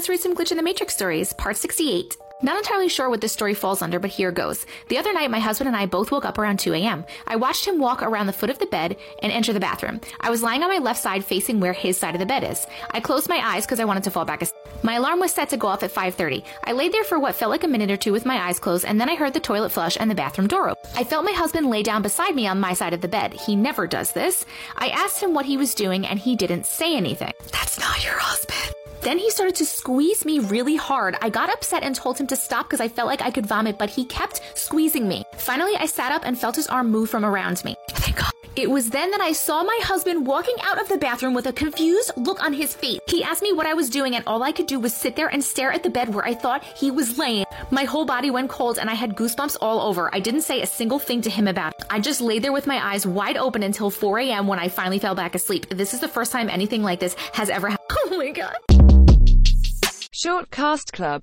Let's read some Glitch in the Matrix stories, part 68. Not entirely sure what this story falls under, but here goes. The other night, my husband and I both woke up around 2 a.m. I watched him walk around the foot of the bed and enter the bathroom. I was lying on my left side facing where his side of the bed is. I closed my eyes because I wanted to fall back asleep. My alarm was set to go off at 5.30. I laid there for what felt like a minute or two with my eyes closed, and then I heard the toilet flush and the bathroom door open. I felt my husband lay down beside me on my side of the bed. He never does this. I asked him what he was doing, and he didn't say anything. That's not your husband. Then he started to squeeze me really hard. I got upset and told him to stop because I felt like I could vomit, but he kept squeezing me. Finally, I sat up and felt his arm move from around me. Thank God. It was then that I saw my husband walking out of the bathroom with a confused look on his face. He asked me what I was doing, and all I could do was sit there and stare at the bed where I thought he was laying. My whole body went cold, and I had goosebumps all over. I didn't say a single thing to him about it. I just lay there with my eyes wide open until 4 a.m. when I finally fell back asleep. This is the first time anything like this has ever happened. Oh my God. Short Cast Club